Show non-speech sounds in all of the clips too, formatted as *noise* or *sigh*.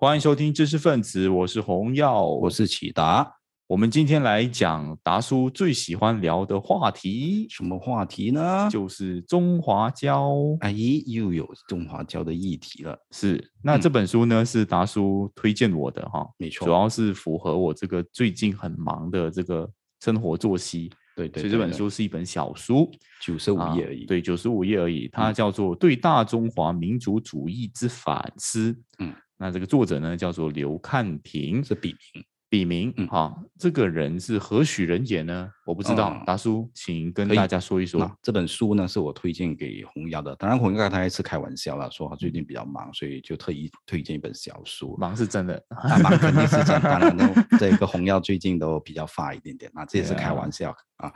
欢迎收听知识分子，我是洪耀，我是启达。我们今天来讲达叔最喜欢聊的话题，什么话题呢？就是中华胶。哎，又有中华胶的议题了。是，那这本书呢是达叔推荐我的哈，没错，主要是符合我这个最近很忙的这个生活作息。对对，所以这本书是一本小书，九十五页而已。对，九十五页而已。它叫做《对大中华民族主义之反思》。嗯，那这个作者呢叫做刘看平，是笔名。笔名，哈，这个人是何许人也呢？我不知道，达叔，请跟大家说一说。这本书呢是我推荐给洪耀的，当然洪耀他也是开玩笑了，说他最近比较忙，所以就特意推荐一本小书。忙是真的，忙肯定是真的。当然，这个洪耀最近都比较发一点点，那这也是开玩笑啊。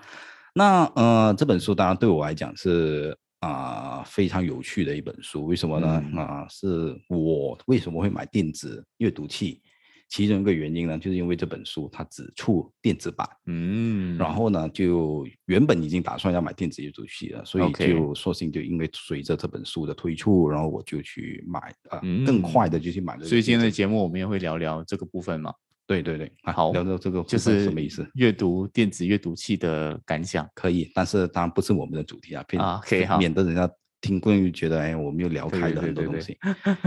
那呃，这本书当然对我来讲是啊非常有趣的一本书，为什么呢？啊，是我为什么会买电子阅读器？其中一个原因呢，就是因为这本书它只出电子版，嗯，然后呢，就原本已经打算要买电子阅读器了，所以就索性就因为随着这本书的推出，然后我就去买，啊，更快的就去买了。所以今天的节目我们也会聊聊这个部分嘛？对对对，好，聊到这个就是什么意思？阅读电子阅读器的感想可以，但是当然不是我们的主题啊，啊，可以好，免得人家。听过又觉得，哎，我们又聊开了很多东西。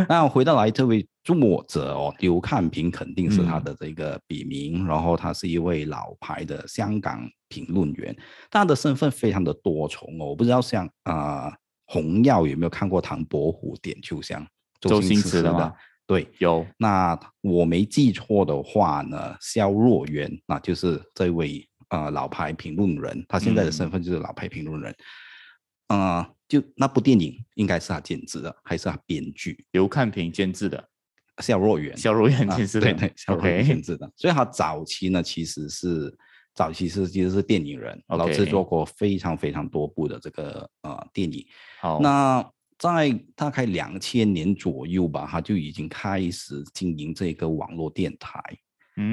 那回到来这位作者哦，刘看平肯定是他的这个笔名，然后他是一位老牌的香港评论员，他的身份非常的多重哦。我不知道像啊洪耀有没有看过唐伯虎点秋香？周星驰的吗？对，有。那我没记错的话呢，肖若元，那就是这位呃老牌评论人，他现在的身份就是老牌评论人，啊。就那部电影应该是他监制的，还是他编剧？刘看平监制的，肖若元，肖若元监制的，对对，肖若元监制的。所以他早期呢，其实是早期是其实是电影人，然后制作过非常非常多部的这个呃电影。好，那在大概两千年左右吧，他就已经开始经营这个网络电台。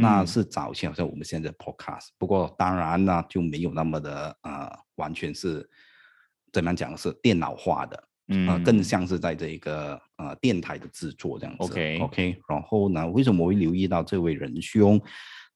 那是早期好像我们现在 podcast，不过当然呢就没有那么的呃，完全是。怎么样讲是电脑化的，嗯，更像是在这一个呃电台的制作这样子。OK OK，然后呢，为什么我会留意到这位仁兄？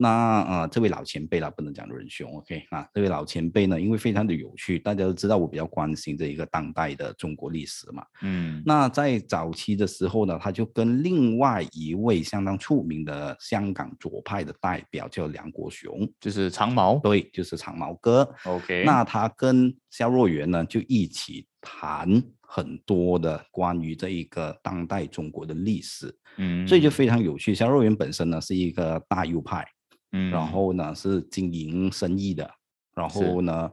那呃，这位老前辈啦，不能讲仁兄，OK。啊，这位老前辈呢，因为非常的有趣，大家都知道我比较关心这一个当代的中国历史嘛，嗯，那在早期的时候呢，他就跟另外一位相当出名的香港左派的代表叫梁国雄，就是长毛，对，就是长毛哥，OK，那他跟肖若元呢就一起谈很多的关于这一个当代中国的历史，嗯，所以就非常有趣。肖若元本身呢是一个大右派。嗯，然后呢是经营生意的，然后呢，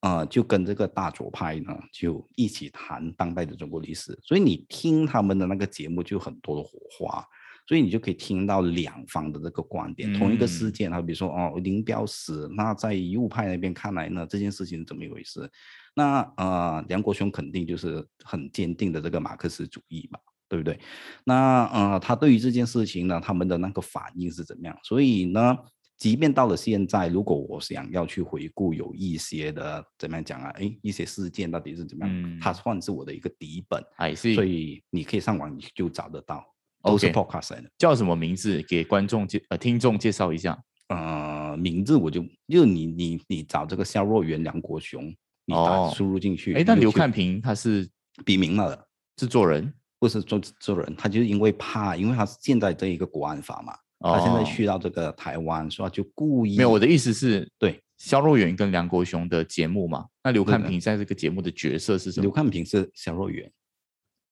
呃，就跟这个大左派呢就一起谈当代的中国历史，所以你听他们的那个节目就很多的火花，所以你就可以听到两方的这个观点，同一个事件，啊比如说哦林彪死，那在右派那边看来呢这件事情是怎么一回事？那呃梁国雄肯定就是很坚定的这个马克思主义嘛。对不对？那呃，他对于这件事情呢，他们的那个反应是怎么样？所以呢，即便到了现在，如果我想要去回顾有一些的怎么样讲啊？哎，一些事件到底是怎么样？它算是我的一个底本，哎，是。所以你可以上网就找得到，都是 podcast 的。叫什么名字？给观众介呃听众介绍一下。呃，名字我就就你你你找这个肖若元、梁国雄，你打输入进去。哎，但刘看平他是笔名了，制作人。不是做做人，他就是因为怕，因为他是现在这一个国安法嘛，他现在去到这个台湾，说就故意没有。我的意思是，对肖若元跟梁国雄的节目嘛，那刘看平在这个节目的角色是什么？刘看平是肖若元，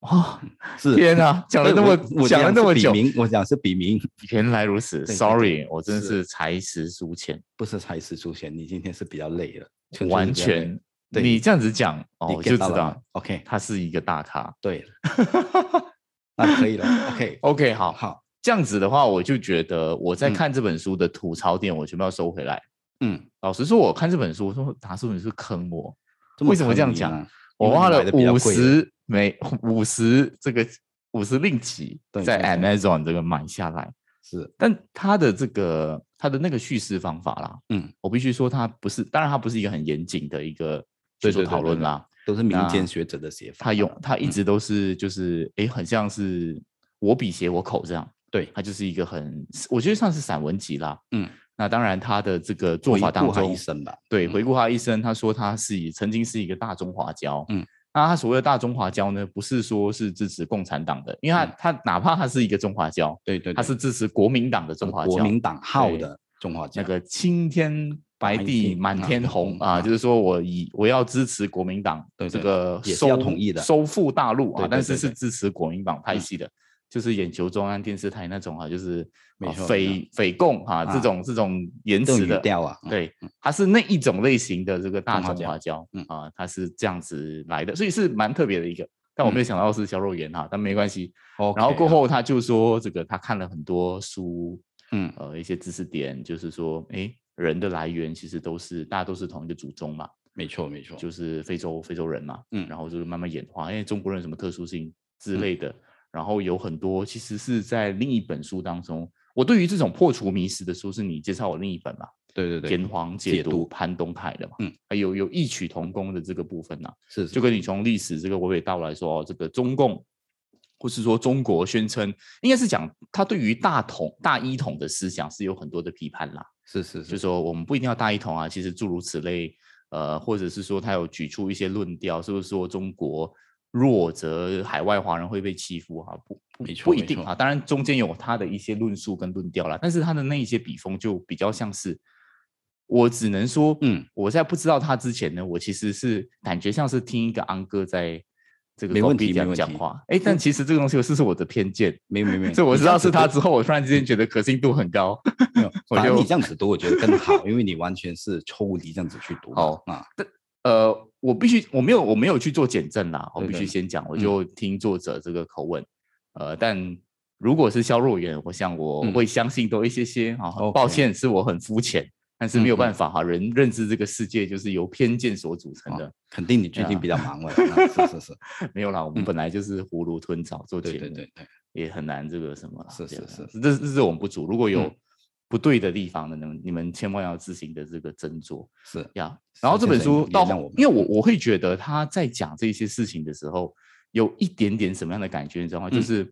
哦，*laughs* 是天啊，讲了那么讲了那么久，我讲是笔名，原来如此，*laughs* Sorry，我真的是才识书浅，不是才识书浅，你今天是比较累了，完全。你这样子讲哦，我就知道，OK，他是一个大咖。对，*laughs* 那可以了，OK，OK，好。好，这样子的话，我就觉得我在看这本书的吐槽点，我全部要收回来。嗯，老实说，我看这本书，我说达叔你是坑我，为什么这样讲？我花了五十美五十这个五十令吉在 Amazon 这个买下来，是，但他的这个他的那个叙事方法啦，嗯，我必须说他不是，当然他不是一个很严谨的一个。对做讨论啦，都是民间学者的写法。他用他一直都是就是哎，很像是我笔写我口这样。对，他就是一个很，我觉得算是散文集啦。嗯，那当然他的这个做法当中，一生吧。对，回顾他一生，他说他是以曾经是一个大中华教。嗯，那他所谓的大中华教呢，不是说是支持共产党的，因为他他哪怕他是一个中华教，对对，他是支持国民党的中华教，国民党号的中华教，那个青天。白地满天红 *laughs* 啊，就是说我以我要支持国民党这个收统一的。收复大陆啊，但是是支持国民党拍戏的，就是眼球中央电视台那种啊，就是匪匪共啊这种这种言辞的调啊，对，他是那一种类型的这个大中华胶啊，他是这样子来的，所以是蛮特别的一个，但我没有想到是肖若元哈，但没关系。然后过后他就说这个他看了很多书，嗯，呃，一些知识点，就是说，哎。人的来源其实都是大家都是同一个祖宗嘛，没错没错，就是非洲非洲人嘛，嗯，然后就是慢慢演化，因为中国人什么特殊性之类的，然后有很多其实是在另一本书当中，我对于这种破除迷思的书是你介绍我另一本嘛，对对对，炎黄解读潘东泰的嘛，嗯，还有有异曲同工的这个部分呢，是。就跟你从历史这个娓娓道来说，哦，这个中共或是说中国宣称，应该是讲他对于大统大一统的思想是有很多的批判啦。是是，就说我们不一定要大一统啊，其实诸如此类，呃，或者是说他有举出一些论调，是不是说中国弱则海外华人会被欺负啊？不，没错，不一定啊。当然中间有他的一些论述跟论调啦，但是他的那一些笔锋就比较像是，我只能说，嗯，我在不知道他之前呢，我其实是感觉像是听一个安哥在。这个没问题，这样讲话，哎，但其实这个东西是是我的偏见，没没没，*laughs* 这我知道是他之后，我突然之间觉得可信度很高。*laughs* 没有，反正你这样子读，我觉得更好，因为你完全是抽离这样子去读。好啊，但呃，我必须我没有我没有去做检证啦，我必须先讲，我就听作者这个口吻。呃，但如果是肖若元，我想我会相信多一些些啊。抱歉，是我很肤浅。但是没有办法哈，人认知这个世界就是由偏见所组成的。肯定你最近比较忙了，是是是，*laughs* 没有啦，我们本来就是囫囵吞枣做节目，对对对对，也很难这个什么了。是是是，这这是我们不足。如果有不对的地方呢，你们你们千万要自行的这个斟酌。是呀，然后这本书到，因为我我会觉得他在讲这些事情的时候，有一点点什么样的感觉，你知道吗？就是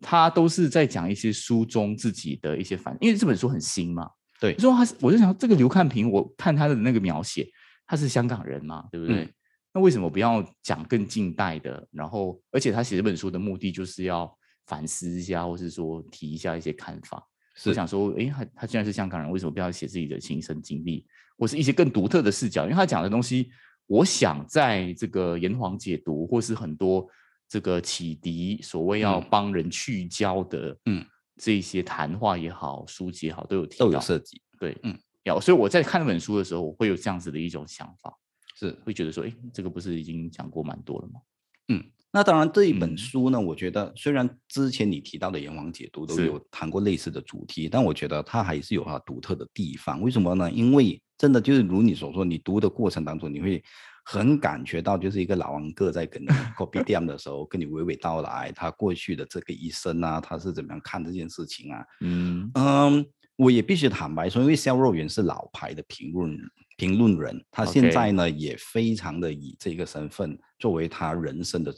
他都是在讲一些书中自己的一些反，因为这本书很新嘛。对，说他是，我就想这个刘看平，我看他的那个描写，他是香港人嘛，对不对？那为什么不要讲更近代的？然后，而且他写这本书的目的就是要反思一下，或是说提一下一些看法。我想说，哎，他他既然是香港人，为什么不要写自己的亲身经历，或是一些更独特的视角？因为他讲的东西，我想在这个炎黄解读，或是很多这个启迪，所谓要帮人去焦的，嗯。这些谈话也好，书籍也好，都有提到，都有涉及。对，嗯，有，所以我在看那本书的时候，我会有这样子的一种想法，是会觉得说，哎，这个不是已经讲过蛮多了吗？嗯，那当然，这一本书呢，我觉得虽然之前你提到的《阎王解读》都有谈过类似的主题，但我觉得它还是有它独特的地方。为什么呢？因为真的就是如你所说，你读的过程当中，你会。很感觉到，就是一个老王哥在跟你 *laughs* copy d 的时候，跟你娓娓道来他过去的这个一生啊，他是怎么样看这件事情啊？嗯嗯，我也必须坦白说，因为肖若元是老牌的评论评论人，他现在呢也非常的以这个身份作为他人生的，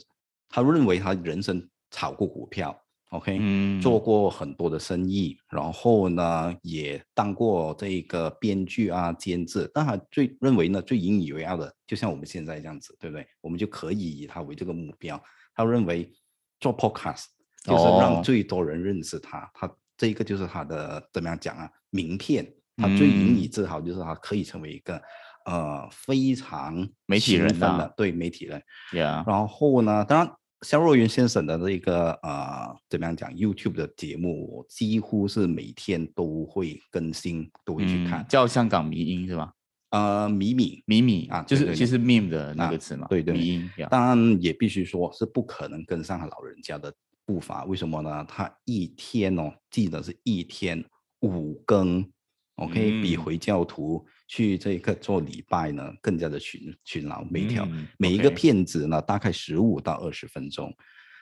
他认为他人生炒过股票。OK，嗯，做过很多的生意，然后呢，也当过这个编剧啊、监制。但他最认为呢，最引以为傲的，就像我们现在这样子，对不对？我们就可以以他为这个目标。他认为做 Podcast 就是让最多人认识他，他这一个就是他的怎么样讲啊？名片。他最引以自豪就是他可以成为一个呃非常媒体人的对媒体人。然后呢，当然。肖若云先生的这个呃，怎么样讲？YouTube 的节目，我几乎是每天都会更新，都会去看。叫香港迷音是吧？呃，米米米米啊，就是其实 meme 的那个词嘛。对对。迷音，当然也必须说是不可能跟上老人家的步伐。为什么呢？他一天哦，记得是一天五更，OK，比回教徒。去这个做礼拜呢，更加的勤勤劳，每条每一个片子呢，大概十五到二十分钟，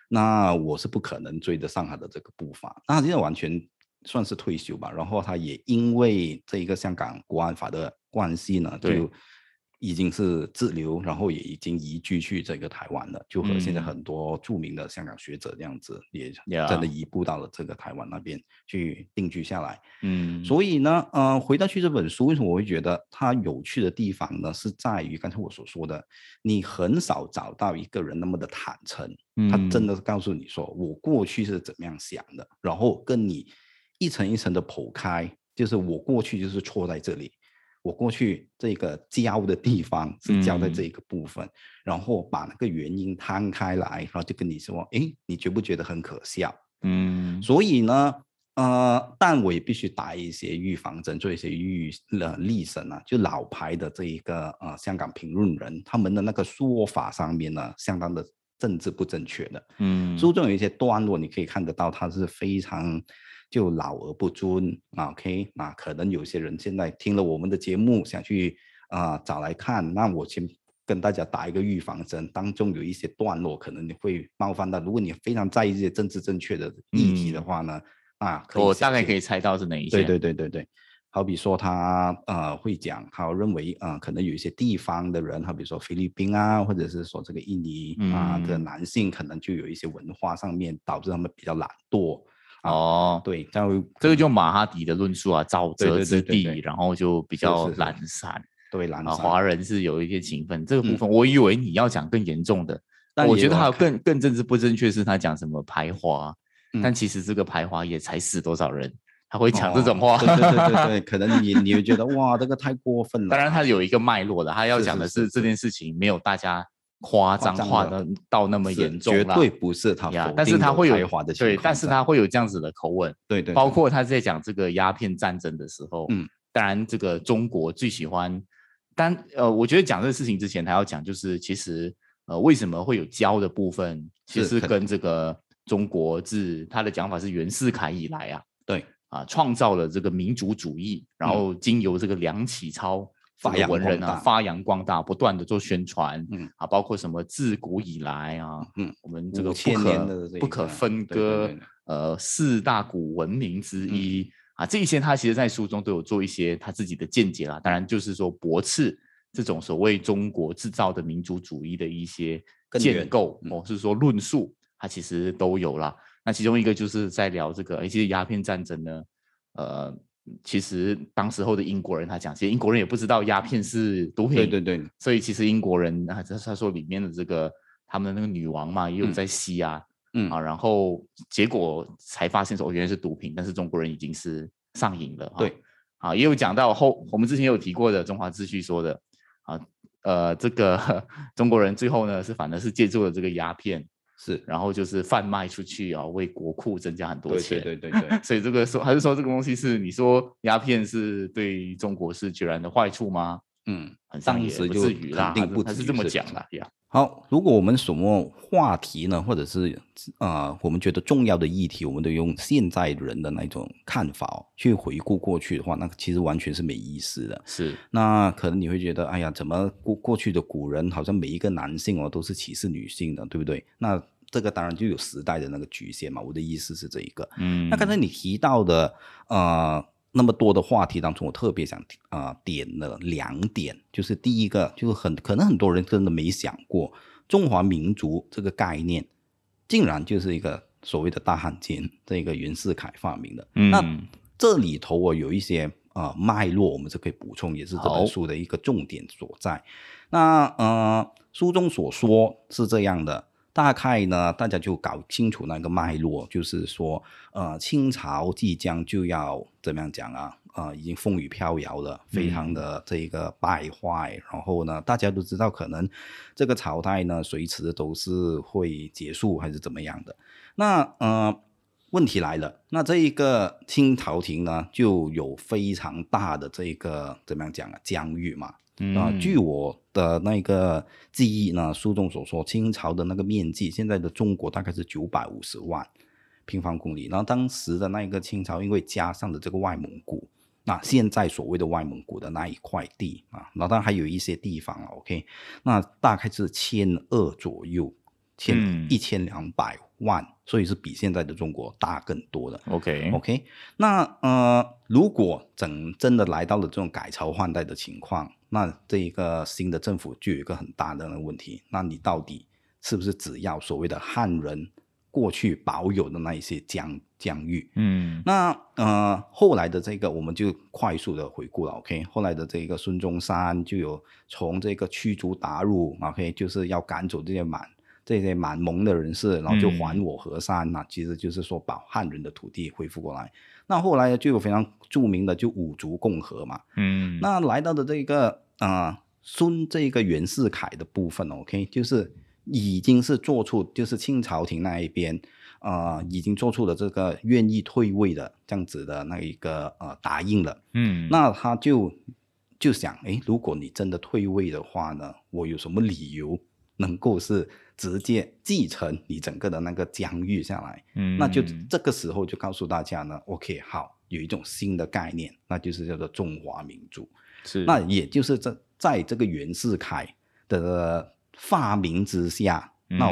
那我是不可能追得上他的这个步伐。那现在完全算是退休吧。然后他也因为这一个香港国安法的关系呢，就已经是自留，然后也已经移居去这个台湾了，就和现在很多著名的香港学者这样子，也真的移步到了这个台湾那边去定居下来。嗯，所以呢，呃，回到去这本书，为什么我会觉得它有趣的地方呢？是在于刚才我所说的，你很少找到一个人那么的坦诚，他真的是告诉你说我过去是怎么样想的，然后跟你一层一层的剖开，就是我过去就是错在这里。我过去这个教的地方是教在这一个部分，然后把那个原因摊开来，然后就跟你说，哎，你觉不觉得很可笑？嗯，所以呢，呃，但我也必须打一些预防针，做一些预呃例审啊，就老牌的这一个呃香港评论人，他们的那个说法上面呢，相当的政治不正确的。嗯，书中有一些段落，你可以看得到，它是非常。就老而不尊，OK，那可能有些人现在听了我们的节目，想去啊找来看，那我先跟大家打一个预防针，当中有一些段落可能你会冒犯到，如果你非常在意这些政治正确的议题的话呢，啊，我大概可以猜到是哪一些。对对对对对，好比说他呃会讲，他认为啊可能有一些地方的人，好比说菲律宾啊，或者是说这个印尼啊的男性，可能就有一些文化上面导致他们比较懒惰。哦，对，这样这个就马哈迪的论述啊，沼泽之地，然后就比较懒散，对懒散。华人是有一些勤奋，这个部分我以为你要讲更严重的，但我觉得还有更更政治不正确，是他讲什么排华，但其实这个排华也才死多少人，他会讲这种话，对对对对，*laughs* 可能你你会觉得哇，这个太过分了。当然他有一个脉络的，他要讲的是这件事情没有大家。夸张化的。到那么严重，绝对不是他呀，但是他会有对，但是他会有这样子的口吻，对对，包括他在讲这个鸦片战争的时候，嗯，当然这个中国最喜欢，但呃，我觉得讲这个事情之前，他要讲就是其实呃，为什么会有教的部分，其实跟这个中国自他的讲法是袁世凯以来啊，对。啊，创造了这个民族主义，然后经由这个梁启超。发扬文人啊，发扬光大，不断的做宣传，嗯啊，包括什么自古以来啊，嗯，我们这个不可不可分割，呃，四大古文明之一啊，这一些他其实在书中都有做一些他自己的见解啦。当然，就是说驳斥这种所谓中国制造的民族主义的一些建构，哦，是说论述，他其实都有啦。那其中一个就是在聊这个，其实鸦片战争呢，呃。其实当时候的英国人他讲，其实英国人也不知道鸦片是毒品，对对对，所以其实英国人啊，他说里面的这个他们的那个女王嘛，也有在吸啊，嗯啊，然后结果才发现说哦，原来是毒品，但是中国人已经是上瘾了，对，啊，也有讲到后，我们之前有提过的中华秩序说的啊，呃，这个 *laughs* 中国人最后呢是反而是借助了这个鸦片。是，然后就是贩卖出去啊，为国库增加很多钱。对对对对。*laughs* 所以这个说，还是说这个东西是你说鸦片是对中国是决然的坏处吗？嗯，当时就肯定不他是这么讲的呀。好，如果我们什么话题呢，或者是啊，我们觉得重要的议题，我们都用现在人的那种看法去回顾过去的话，那其实完全是没意思的。是，那可能你会觉得，哎呀，怎么过过去的古人好像每一个男性哦都是歧视女性的，对不对？那这个当然就有时代的那个局限嘛。我的意思是这一个。嗯。那刚才你提到的呃那么多的话题当中，我特别想啊点了两点，就是第一个就是很可能很多人真的没想过中华民族这个概念，竟然就是一个所谓的大汉奸，这个袁世凯发明的。嗯，那这里头我有一些啊脉络，我们是可以补充，也是这本书的一个重点所在。那呃书中所说是这样的。大概呢，大家就搞清楚那个脉络，就是说，呃，清朝即将就要怎么样讲啊？呃，已经风雨飘摇了，非常的这个败坏。然后呢，大家都知道，可能这个朝代呢，随时都是会结束还是怎么样的。那呃，问题来了，那这一个清朝廷呢，就有非常大的这个怎么样讲啊？疆域嘛。啊，据我的那个记忆呢，书中所说，清朝的那个面积，现在的中国大概是九百五十万平方公里。然后当时的那一个清朝，因为加上了这个外蒙古，那现在所谓的外蒙古的那一块地啊，那当然还有一些地方，OK，那大概是千二左右，千一千两百万，所以是比现在的中国大更多的。OK OK，那呃，如果整真的来到了这种改朝换代的情况，那这一个新的政府就有一个很大的问题，那你到底是不是只要所谓的汉人过去保有的那一些疆疆域？嗯，那呃后来的这个我们就快速的回顾了。OK，后来的这个孙中山就有从这个驱逐鞑虏，OK，就是要赶走这些满。这些满蒙的人士，然后就还我河山那其实就是说把汉人的土地恢复过来。那后来就有非常著名的就五族共和嘛，嗯，那来到的这个啊孙这个袁世凯的部分，OK，就是已经是做出就是清朝廷那一边啊已经做出了这个愿意退位的这样子的那一个呃答应了，嗯，那他就就想，哎，如果你真的退位的话呢，我有什么理由？能够是直接继承你整个的那个疆域下来，嗯，那就这个时候就告诉大家呢，OK，好，有一种新的概念，那就是叫做中华民族，是，那也就是在在这个袁世凯的发明之下，那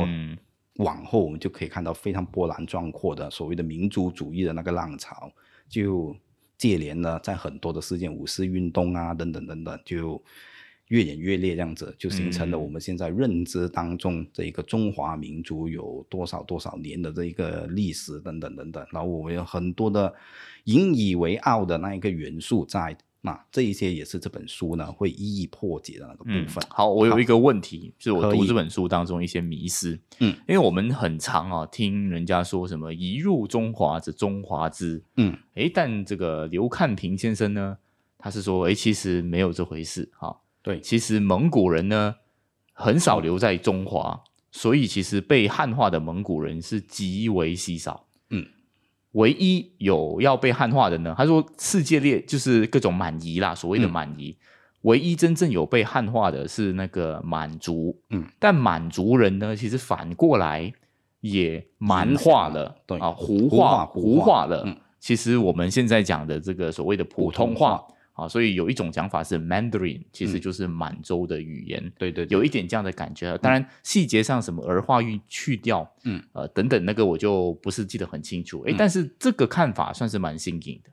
往后我们就可以看到非常波澜壮阔的所谓的民族主义的那个浪潮，就接连呢在很多的事件，五四运动啊，等等等等，就。越演越烈，这样子就形成了我们现在认知当中这一个中华民族有多少多少年的这一个历史等等等等，然后我们有很多的引以为傲的那一个元素在，那这一些也是这本书呢会一一破解的那个部分。好，我有一个问题，就是我读这本书当中一些迷思，嗯，因为我们很常啊听人家说什么“一入中华则中华之”，嗯，哎，但这个刘看平先生呢，他是说，哎，其实没有这回事，哈。对，其实蒙古人呢很少留在中华，所以其实被汉化的蒙古人是极为稀少。嗯，唯一有要被汉化的呢，他说世界列就是各种满夷啦，所谓的满夷，唯一真正有被汉化的是那个满族。嗯，但满族人呢，其实反过来也蛮化了，对啊，胡化胡化了。嗯，其实我们现在讲的这个所谓的普通话。啊，所以有一种讲法是 Mandarin，其实就是满洲的语言。对对，有一点这样的感觉。当然，细节上什么儿化韵去掉，嗯，呃，等等，那个我就不是记得很清楚。哎，但是这个看法算是蛮新颖的，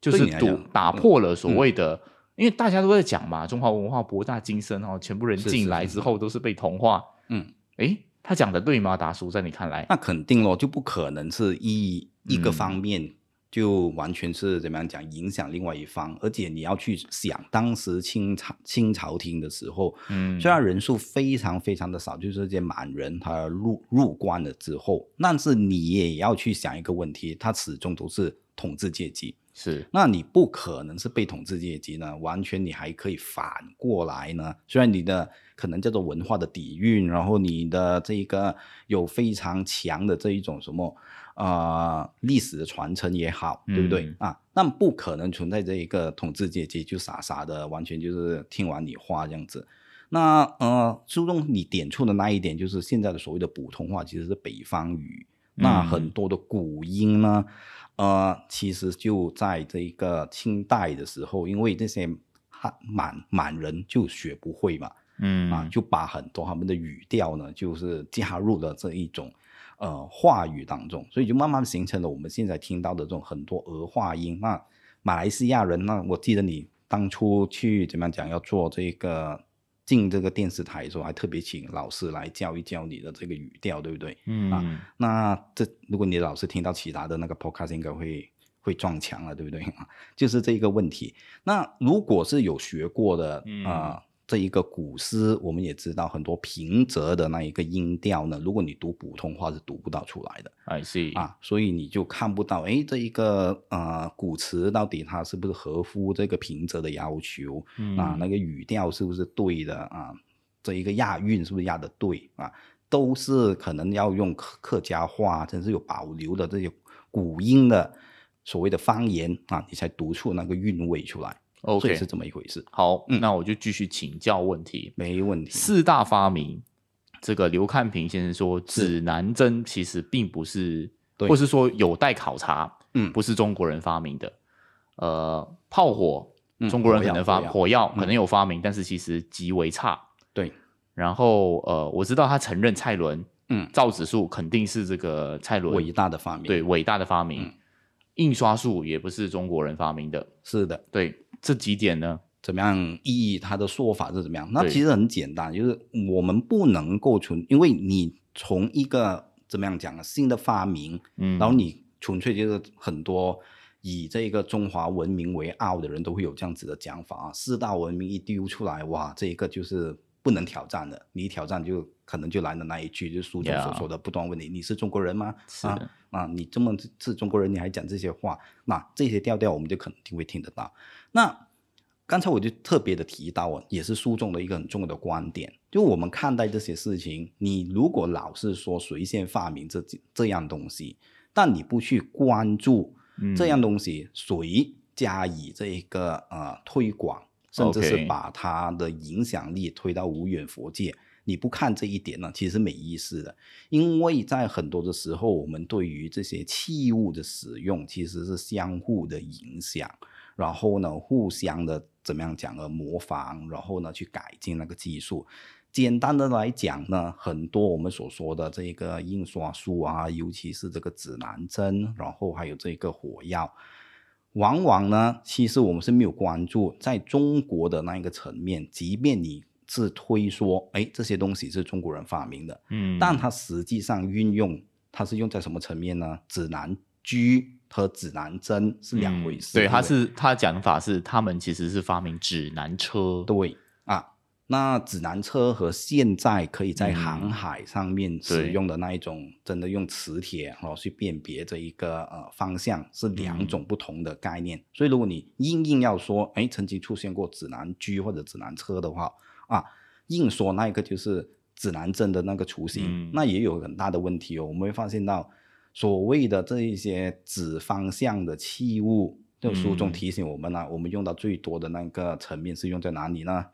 就是赌打破了所谓的，因为大家都在讲嘛，中华文化博大精深哦，全部人进来之后都是被同化。嗯，哎，他讲的对吗？达叔，在你看来，那肯定咯，就不可能是一一个方面。就完全是怎么样讲影响另外一方，而且你要去想当时清朝清朝廷的时候，嗯，虽然人数非常非常的少，就是这些满人他入入关了之后，但是你也要去想一个问题，他始终都是统治阶级，是，那你不可能是被统治阶级呢，完全你还可以反过来呢，虽然你的可能叫做文化的底蕴，然后你的这个有非常强的这一种什么。啊，历史的传承也好，对不对啊？那不可能存在这一个统治阶级就傻傻的，完全就是听完你话这样子。那呃，书中你点出的那一点，就是现在的所谓的普通话其实是北方语。那很多的古音呢，呃，其实就在这一个清代的时候，因为这些汉满满人就学不会嘛，嗯啊，就把很多他们的语调呢，就是加入了这一种。呃，话语当中，所以就慢慢形成了我们现在听到的这种很多儿化音。那马来西亚人，那我记得你当初去怎么样讲要做这个进这个电视台的时候，还特别请老师来教一教你的这个语调，对不对？嗯啊，那这如果你的老师听到其他的那个 podcast，应该会会撞墙了，对不对？*laughs* 就是这一个问题。那如果是有学过的啊。这一个古诗，我们也知道很多平仄的那一个音调呢，如果你读普通话是读不到出来的。I see 啊，所以你就看不到，哎，这一个呃古词到底它是不是合乎这个平仄的要求啊？那个语调是不是对的啊？这一个押韵是不是押的对啊？都是可能要用客客家话，真是有保留的这些古音的所谓的方言啊，你才读出那个韵味出来。OK，是这么一回事。好，那我就继续请教问题。没问题。四大发明，这个刘看平先生说，指南针其实并不是，或是说有待考察。嗯，不是中国人发明的。呃，炮火，中国人可能发火药，可能有发明，但是其实极为差。对。然后，呃，我知道他承认蔡伦嗯，造纸术肯定是这个蔡伦伟大的发明，对，伟大的发明。印刷术也不是中国人发明的，是的，对，这几点呢，怎么样意义？它的说法是怎么样？那其实很简单，就是我们不能够纯，因为你从一个怎么样讲啊，新的发明，嗯，然后你纯粹就是很多以这个中华文明为傲的人都会有这样子的讲法啊，四大文明一丢出来，哇，这一个就是不能挑战的，你一挑战就可能就来的那一句，就是书中所说的不断问你，你是中国人吗？啊。啊，你这么是中国人，你还讲这些话，那这些调调我们就肯定会听得到。那刚才我就特别的提到啊，也是书中的一个很重要的观点，就我们看待这些事情，你如果老是说谁先发明这这样东西，但你不去关注这样东西谁加以这一个呃推广，甚至是把它的影响力推到无远佛界。你不看这一点呢，其实没意思的，因为在很多的时候，我们对于这些器物的使用其实是相互的影响，然后呢，互相的怎么样讲呢？模仿，然后呢，去改进那个技术。简单的来讲呢，很多我们所说的这个印刷术啊，尤其是这个指南针，然后还有这个火药，往往呢，其实我们是没有关注在中国的那一个层面，即便你。是推说，哎，这些东西是中国人发明的，嗯，但它实际上运用，它是用在什么层面呢？指南居和指南针是两回事。对，他是他讲法是，他们其实是发明指南车。对啊，那指南车和现在可以在航海上面使用的那一种，真的用磁铁哦去辨别这一个呃方向，是两种不同的概念。所以，如果你硬硬要说，哎，曾经出现过指南车或者指南车的话，啊，硬说那一个就是指南针的那个雏形，那也有很大的问题哦。我们会发现到，所谓的这一些指方向的器物，就书中提醒我们呢，我们用到最多的那个层面是用在哪里呢？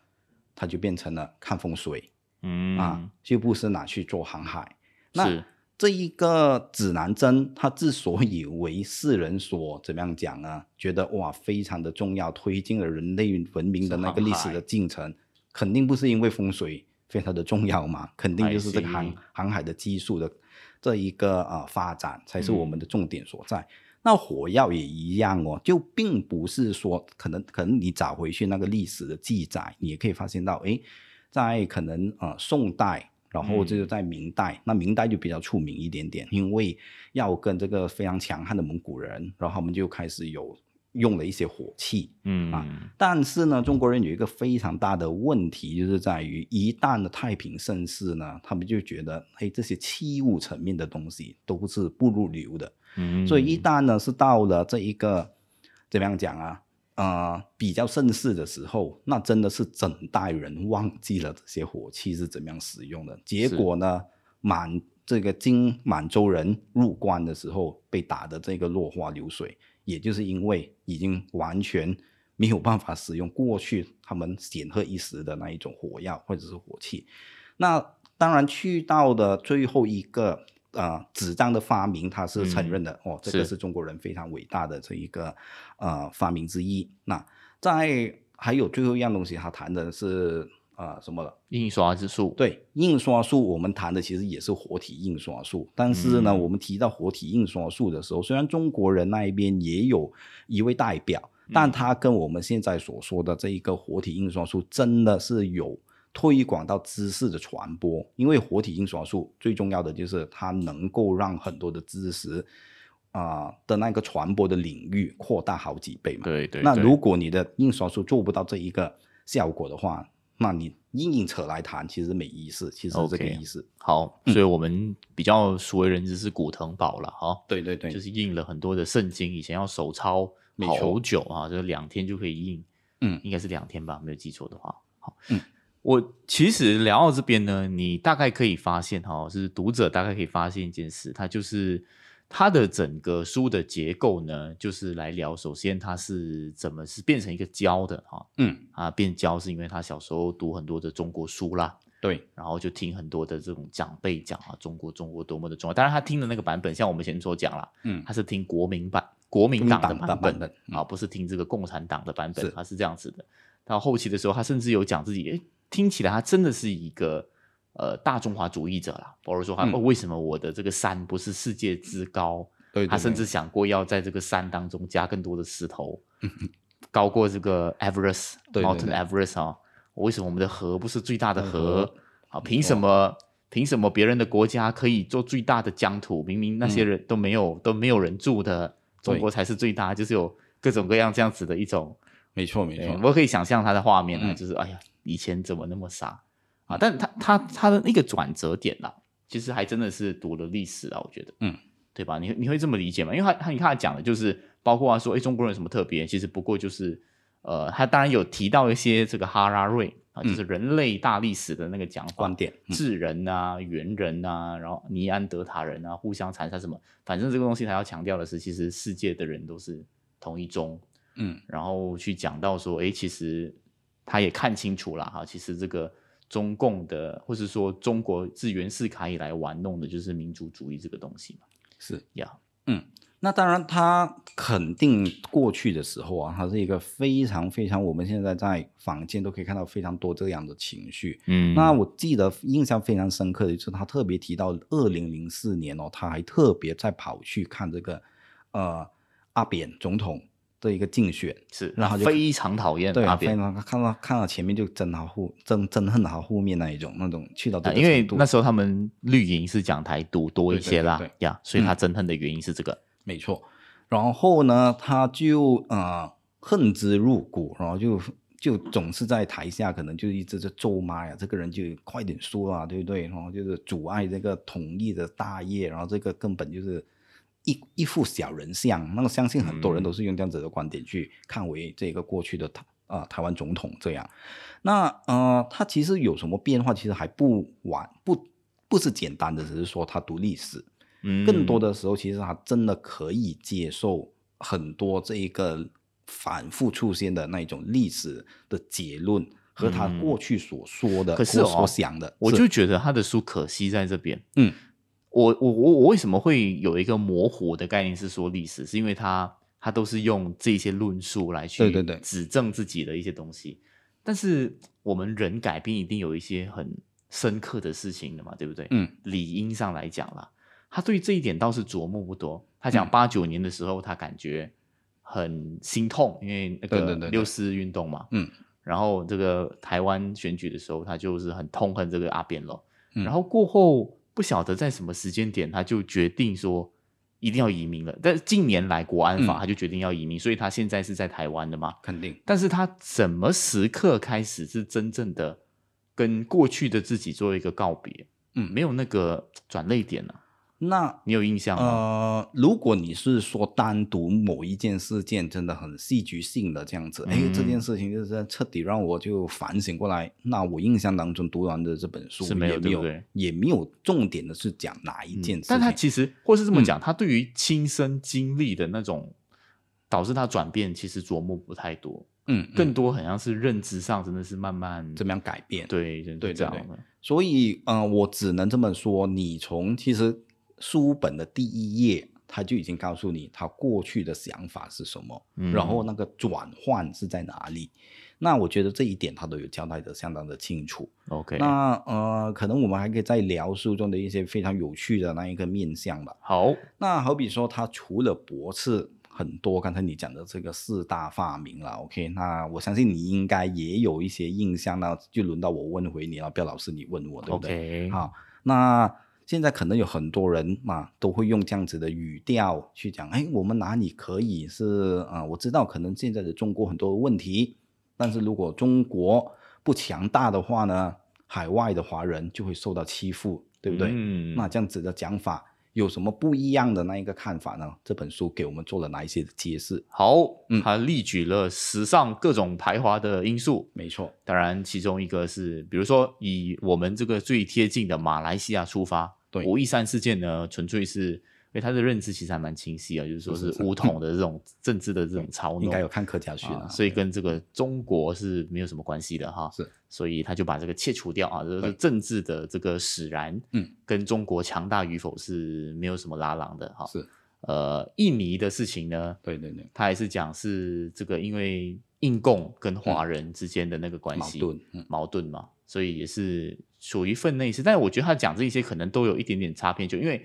它就变成了看风水，嗯啊，就不是拿去做航海。那这一个指南针，它之所以为世人所怎么样讲呢？觉得哇，非常的重要，推进了人类文明的那个历史的进程。肯定不是因为风水非常的重要嘛，肯定就是这个航航海的技术的这一个啊发展才是我们的重点所在。那火药也一样哦，就并不是说可能可能你找回去那个历史的记载，你也可以发现到，哎，在可能呃宋代，然后就是在明代，那明代就比较出名一点点，因为要跟这个非常强悍的蒙古人，然后我们就开始有。用了一些火器，嗯。啊，但是呢，中国人有一个非常大的问题，就是在于一旦的太平盛世呢，他们就觉得，嘿，这些器物层面的东西都是不入流的，嗯，所以一旦呢是到了这一个怎么样讲啊，呃，比较盛世的时候，那真的是整代人忘记了这些火器是怎么样使用的，结果呢，满这个金满洲人入关的时候，被打的这个落花流水。也就是因为已经完全没有办法使用过去他们显赫一时的那一种火药或者是火器，那当然去到的最后一个呃纸张的发明，他是承认的哦，这个是中国人非常伟大的这一个呃发明之一。那在还有最后一样东西，他谈的是。啊，什么印刷之术？对，印刷术我们谈的其实也是活体印刷术。但是呢，我们提到活体印刷术的时候，虽然中国人那一边也有一位代表，但他跟我们现在所说的这一个活体印刷术真的是有推广到知识的传播。因为活体印刷术最重要的就是它能够让很多的知识啊的那个传播的领域扩大好几倍嘛。对对。那如果你的印刷术做不到这一个效果的话，那你硬硬扯来谈，其实没意思，其实是这个意思。好，所以我们比较熟为人知是古腾堡了，哈。对对对，就是印了很多的圣经，以前要手抄好久啊，就是两天就可以印。嗯，应该是两天吧，没有记错的话。好，嗯，我其实聊到这边呢，你大概可以发现哈，是读者大概可以发现一件事，它就是。它的整个书的结构呢，就是来聊。首先，它是怎么是变成一个教的哈？嗯啊，变教是因为他小时候读很多的中国书啦，对，然后就听很多的这种长辈讲啊，中国中国多么的重要。当然，他听的那个版本，像我们前所讲了，嗯，他是听国民版国民党的版本啊，不是听这个共产党的版本，他是这样子的。到后期的时候，他甚至有讲自己，哎，听起来他真的是一个。呃大中华主义者啦，或者说他为什么我的这个山不是世界之高？对，他甚至想过要在这个山当中加更多的石头，高过这个 Everest，Mountain Everest 啊。为什么我们的河不是最大的河？啊，凭什么？凭什么别人的国家可以做最大的疆土？明明那些人都没有都没有人住的，中国才是最大，就是有各种各样这样子的一种。没错，没错，我可以想象他的画面啊，就是哎呀，以前怎么那么傻啊？但他他他的那个转折点啦，其实还真的是读了历史啊，我觉得，嗯，对吧？你你会这么理解吗？因为他他你看他讲的就是包括他说，哎，中国人有什么特别？其实不过就是。呃，他当然有提到一些这个哈拉瑞啊，就是人类大历史的那个讲观点，智人啊、猿人啊，然后尼安德塔人啊，互相残杀什么，反正这个东西他要强调的是，其实世界的人都是同一宗，嗯，然后去讲到说，哎，其实他也看清楚了哈，其实这个中共的，或是说中国自袁世凯以来玩弄的就是民族主义这个东西嘛，是呀，嗯。那当然，他肯定过去的时候啊，他是一个非常非常，我们现在在坊间都可以看到非常多这样的情绪。嗯，那我记得印象非常深刻的就是他特别提到二零零四年哦，他还特别在跑去看这个呃阿扁总统的一个竞选，是，然后非常讨厌阿扁，看到看到前面就憎他护憎憎恨他后面那一种那种去到，因为那时候他们绿营是讲台独多一些啦呀，所以他憎恨的原因是这个。没错，然后呢，他就呃恨之入骨，然后就就总是在台下可能就一直在咒骂呀，这个人就快点说啊，对不对？然后就是阻碍这个统一的大业，然后这个根本就是一一副小人像。那我相信很多人都是用这样子的观点去看为这个过去的台啊台湾总统这样。那呃，他其实有什么变化？其实还不晚，不不是简单的，只是说他读历史。嗯更多的时候，其实他真的可以接受很多这一个反复出现的那种历史的结论和他过去所说的、所想的。我就觉得他的书可惜在这边。嗯，我我我我为什么会有一个模糊的概念是说历史？是因为他他都是用这些论述来去对对对指证自己的一些东西。但是我们人改变一定有一些很深刻的事情的嘛，对不对？嗯，理应上来讲啦。他对这一点倒是琢磨不多。他讲八九年的时候，他感觉很心痛，因为那个六四运动嘛。嗯。然后这个台湾选举的时候，他就是很痛恨这个阿扁了。然后过后不晓得在什么时间点，他就决定说一定要移民了。但是近年来国安法，他就决定要移民，所以他现在是在台湾的嘛？肯定。但是他什么时刻开始是真正的跟过去的自己做一个告别？嗯，没有那个转泪点呢。那你有印象吗？呃，如果你是说单独某一件事件真的很戏剧性的这样子，哎，这件事情就是彻底让我就反省过来。那我印象当中读完的这本书是没有，没有，也没有重点的是讲哪一件事。但他其实或是这么讲，他对于亲身经历的那种导致他转变，其实琢磨不太多。嗯，更多好像是认知上真的是慢慢怎么样改变。对，对，这样的。所以，嗯，我只能这么说，你从其实。书本的第一页，他就已经告诉你他过去的想法是什么，然后那个转换是在哪里。那我觉得这一点他都有交代的相当的清楚。OK，那呃，可能我们还可以再聊书中的一些非常有趣的那一个面相吧。好，那好比说他除了博士很多，刚才你讲的这个四大发明了。OK，那我相信你应该也有一些印象那就轮到我问回你了，彪老师，你问我对不对？好，那。现在可能有很多人嘛，都会用这样子的语调去讲，哎，我们哪里可以是啊？我知道可能现在的中国很多问题，但是如果中国不强大的话呢，海外的华人就会受到欺负，对不对？嗯，那这样子的讲法有什么不一样的那一个看法呢？这本书给我们做了哪一些的揭示？好，嗯，他例举了史上各种排华的因素，没错。当然，其中一个是，比如说以我们这个最贴近的马来西亚出发。对五一三事件呢，纯粹是因为他的认知其实还蛮清晰啊，就是说是乌统的这种政治的这种操弄，应该有看客家剧啊，所以跟这个中国是没有什么关系的哈。是，所以他就把这个切除掉啊，就是政治的这个使然，嗯，跟中国强大与否是没有什么拉郎的哈。是，呃，印尼的事情呢，对对对，他还是讲是这个因为印共跟华人之间的那个关系矛盾，矛盾嘛，所以也是。属于分内事，但是我觉得他讲这些可能都有一点点差偏，就因为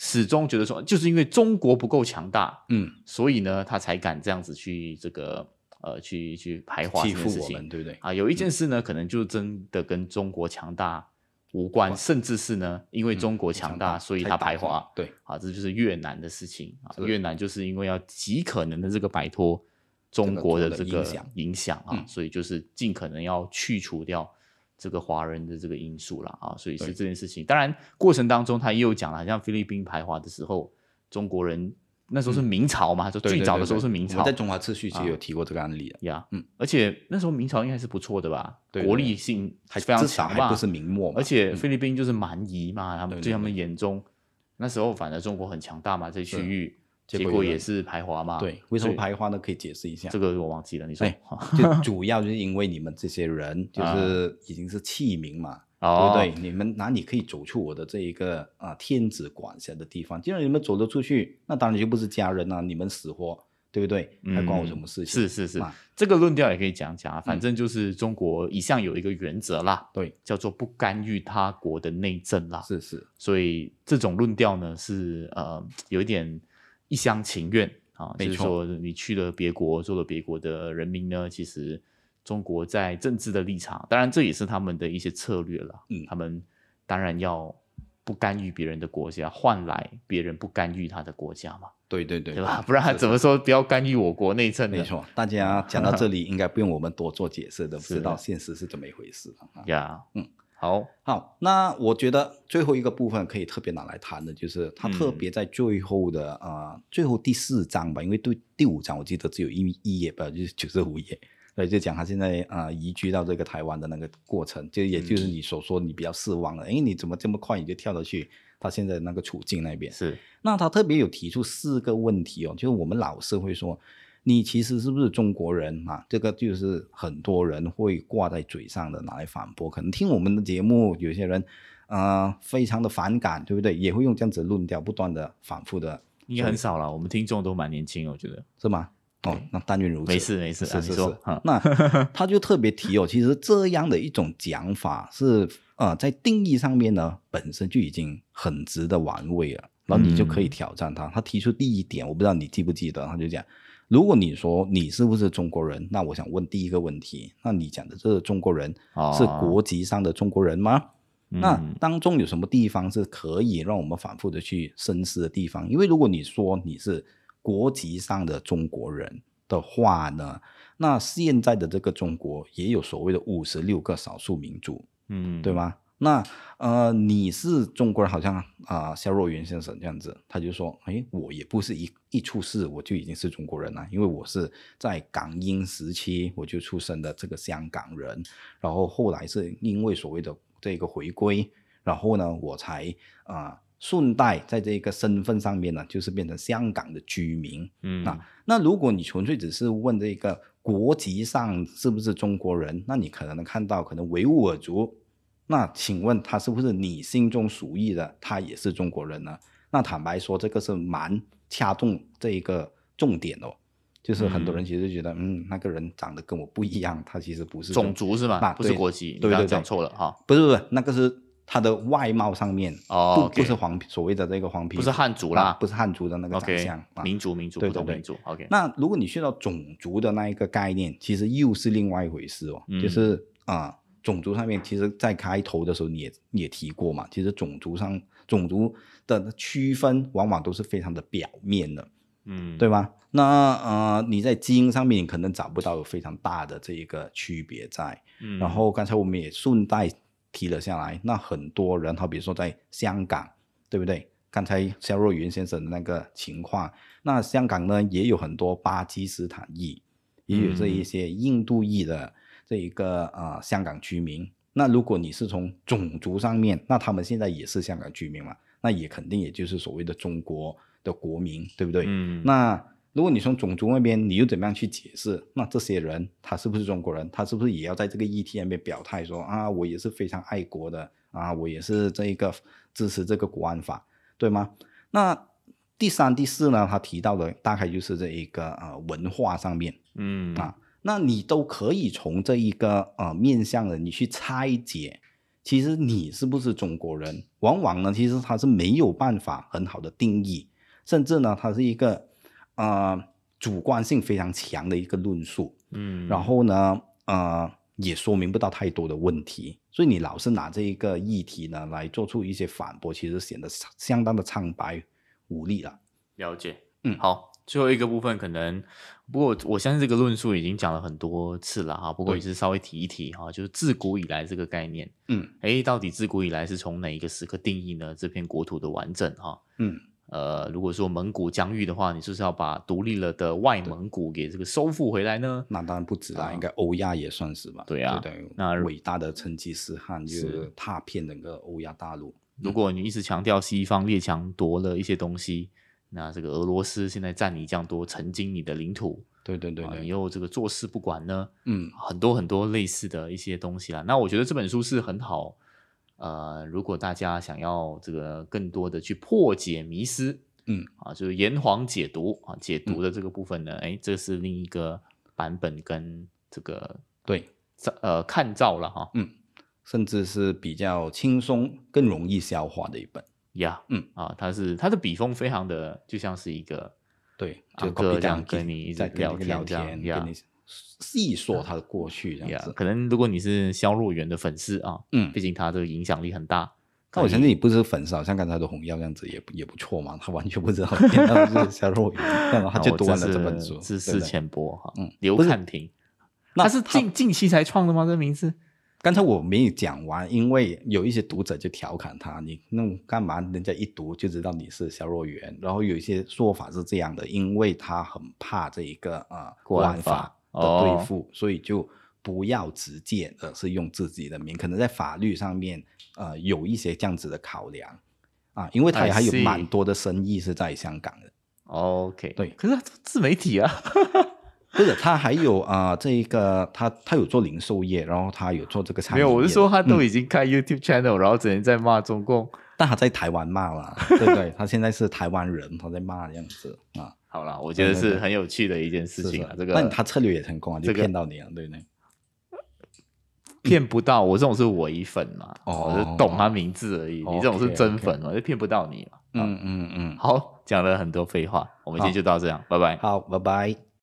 始终觉得说，就是因为中国不够强大，嗯，所以呢，他才敢这样子去这个呃，去去排华这件事情，对不对？啊，有一件事呢，可能就真的跟中国强大无关，甚至是呢，因为中国强大，所以他排华，对，啊，这就是越南的事情。啊，越南就是因为要极可能的这个摆脱中国的这个影响啊，所以就是尽可能要去除掉。这个华人的这个因素啦啊，所以是这件事情。当然，过程当中他也有讲了，像菲律宾排华的时候，中国人那时候是明朝嘛，就最早的时候是明朝。在中华秩序其实有提过这个案例呀，嗯，而且那时候明朝应该是不错的吧，国力性还非常强吧，不是明末，而且菲律宾就是蛮夷嘛，他们在他们眼中那时候反而中国很强大嘛，这区域。结果也是排华嘛？对，为什么排华呢？可以解释一下。这个我忘记了，你说。就主要就是因为你们这些人就是已经是器皿嘛，对不对？你们哪里可以走出我的这一个啊天子管辖的地方？既然你们走得出去，那当然就不是家人了。你们死活，对不对？还关我什么事情？是是是，这个论调也可以讲讲啊。反正就是中国一向有一个原则啦，对，叫做不干预他国的内政啦。是是，所以这种论调呢是呃有一点。一厢情愿啊，就是说你去了别国，做了别国的人民呢，其实中国在政治的立场，当然这也是他们的一些策略了。嗯，他们当然要不干预别人的国家，换来别人不干预他的国家嘛。对对对，对吧？不然他怎么说不要干预我国内政？没错，大家讲到这里，*laughs* 应该不用我们多做解释的，知道现实是怎么一回事呀，嗯。好好，那我觉得最后一个部分可以特别拿来谈的，就是他特别在最后的啊，最后第四章吧，因为对第五章我记得只有一一页吧，就是九十五页，对，就讲他现在啊移居到这个台湾的那个过程，就也就是你所说你比较失望了，哎，你怎么这么快你就跳到去他现在那个处境那边？是，那他特别有提出四个问题哦，就是我们老是会说。你其实是不是中国人啊？这个就是很多人会挂在嘴上的，拿来反驳。可能听我们的节目，有些人，呃，非常的反感，对不对？也会用这样子论调，不断的反复的。应该很少了，我们听众都蛮年轻，我觉得是吗？哦，那但愿如此。没事没事，是是是。那 *laughs* 他就特别提哦，其实这样的一种讲法是，呃，在定义上面呢，本身就已经很值得玩味了。然后你就可以挑战他。他提出第一点，我不知道你记不记得，他就讲。如果你说你是不是中国人，那我想问第一个问题，那你讲的这个中国人是国籍上的中国人吗？那当中有什么地方是可以让我们反复的去深思的地方？因为如果你说你是国籍上的中国人的话呢，那现在的这个中国也有所谓的五十六个少数民族，嗯，对吗？那呃，你是中国人，好像啊，肖若元先生这样子，他就说，哎，我也不是一一出世我就已经是中国人了，因为我是在港英时期我就出生的这个香港人，然后后来是因为所谓的这个回归，然后呢，我才啊顺带在这个身份上面呢，就是变成香港的居民。嗯，那那如果你纯粹只是问这个国籍上是不是中国人，那你可能看到可能维吾尔族。那请问他是不是你心中属意的？他也是中国人呢？那坦白说，这个是蛮掐中这一个重点哦。就是很多人其实觉得，嗯，那个人长得跟我不一样，他其实不是种族是吗？不是国籍，对对讲错了哈。不是不是，那个是他的外貌上面哦，不不是黄所谓的这个黄皮，不是汉族啦，不是汉族的那个长相，民族民族不同民族。OK，那如果你去到种族的那一个概念，其实又是另外一回事哦，就是啊。种族上面，其实，在开头的时候，你也也提过嘛。其实种族上，种族的区分往往都是非常的表面的，嗯，对吧？那呃，你在基因上面，你可能找不到有非常大的这一个区别在。嗯，然后刚才我们也顺带提了下来，那很多人，好比如说在香港，对不对？刚才肖若云先生的那个情况，那香港呢，也有很多巴基斯坦裔，也有这一些印度裔的。这一个啊，香港居民，那如果你是从种族上面，那他们现在也是香港居民嘛？那也肯定也就是所谓的中国的国民，对不对？嗯。那如果你从种族那边，你又怎么样去解释？那这些人他是不是中国人？他是不是也要在这个议题那边表态说啊，我也是非常爱国的啊，我也是这一个支持这个国安法，对吗？那第三、第四呢？他提到的大概就是这一个呃文化上面，嗯啊。那你都可以从这一个呃面向的你去拆解，其实你是不是中国人，往往呢，其实他是没有办法很好的定义，甚至呢，它是一个呃主观性非常强的一个论述，嗯，然后呢，呃，也说明不到太多的问题，所以你老是拿这一个议题呢来做出一些反驳，其实显得相当的苍白无力了。了解，嗯，好。最后一个部分可能，不过我相信这个论述已经讲了很多次了哈。不过也是稍微提一提哈，就是自古以来这个概念，嗯，哎，到底自古以来是从哪一个时刻定义呢？这片国土的完整哈，嗯，呃，如果说蒙古疆域的话，你是不是要把独立了的外蒙古给这个收复回来呢？那当然不止啦，应该欧亚也算是吧？对啊，对，那伟大的成吉思汗就踏遍整个欧亚大陆。如果你一直强调西方列强夺了一些东西。那这个俄罗斯现在占你这样多，曾经你的领土，对对对，你又这个坐视不管呢？嗯，很多很多类似的一些东西啦。那我觉得这本书是很好，呃，如果大家想要这个更多的去破解迷思，嗯，啊，就是炎黄解读啊，解读的这个部分呢，哎，这是另一个版本跟这个对，呃，看照了哈，嗯，甚至是比较轻松、更容易消化的一本。呀，嗯啊，他是他的笔锋非常的，就像是一个对，就哥这样跟你一直聊天这样，跟你细说他的过去这样子。可能如果你是肖若元的粉丝啊，嗯，毕竟他这个影响力很大。但我相信你不是粉丝，像刚才的红药这样子也也不错嘛。他完全不知道是肖若元，然后 *laughs* 他就读完了这本书，知识浅薄哈。嗯，刘汉庭，他是近近期才创的吗？这名字？刚才我没有讲完，因为有一些读者就调侃他：“你弄干嘛？人家一读就知道你是肖若元。”然后有一些说法是这样的，因为他很怕这一个啊国安法的对付，所以就不要直接的是用自己的名，可能在法律上面呃有一些这样子的考量啊，因为他还有蛮多的生意是在香港的。OK，对，可是自媒体啊。不是，他还有啊，这一个他他有做零售业，然后他有做这个产业。没有，我是说他都已经开 YouTube channel，然后整天在骂中共，*laughs* 但他在台湾骂了，对不对？他现在是台湾人，他在骂这样子啊。*laughs* 好了，我觉得是很有趣的一件事情啊。这个，但他策略也成功啊，就骗到你了，对不对？骗不到我这种是伪粉嘛，我就懂他名字而已。你这种是真粉嘛，就骗不到你嘛。嗯嗯嗯。好，讲了很多废话，我们今天就到这样，拜拜。好，拜拜。